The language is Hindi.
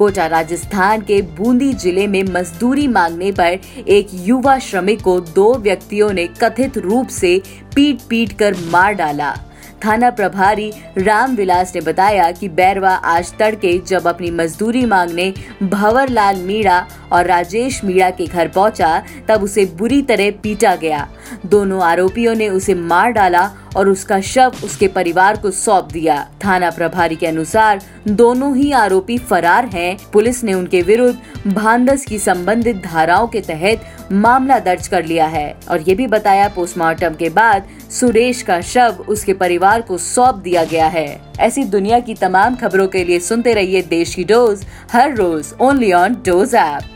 कोटा राजस्थान के बूंदी ज़िले में मजदूरी मांगने पर एक युवा श्रमिक को दो व्यक्तियों ने कथित रूप से पीट पीट कर मार डाला। थाना प्रभारी रामविलास ने बताया कि बैरवा आज तड़के जब अपनी मजदूरी मांगने भंवरलाल मीणा और राजेश मीणा के घर पहुँचा, तब उसे बुरी तरह पीटा गया। दोनों आरोपियों ने उसे मार डाला और उसका शव उसके परिवार को सौंप दिया। थाना प्रभारी के अनुसार दोनों ही आरोपी फरार हैं। पुलिस ने उनके विरुद्ध भांदस की संबंधित धाराओं के तहत मामला दर्ज कर लिया है। और ये भी बताया, पोस्टमार्टम के बाद सुरेश का शव उसके परिवार को सौंप दिया गया है। ऐसी दुनिया की तमाम खबरों के लिए सुनते रहिए देश की डोज, हर रोज ओनली ऑन डोज ऐप।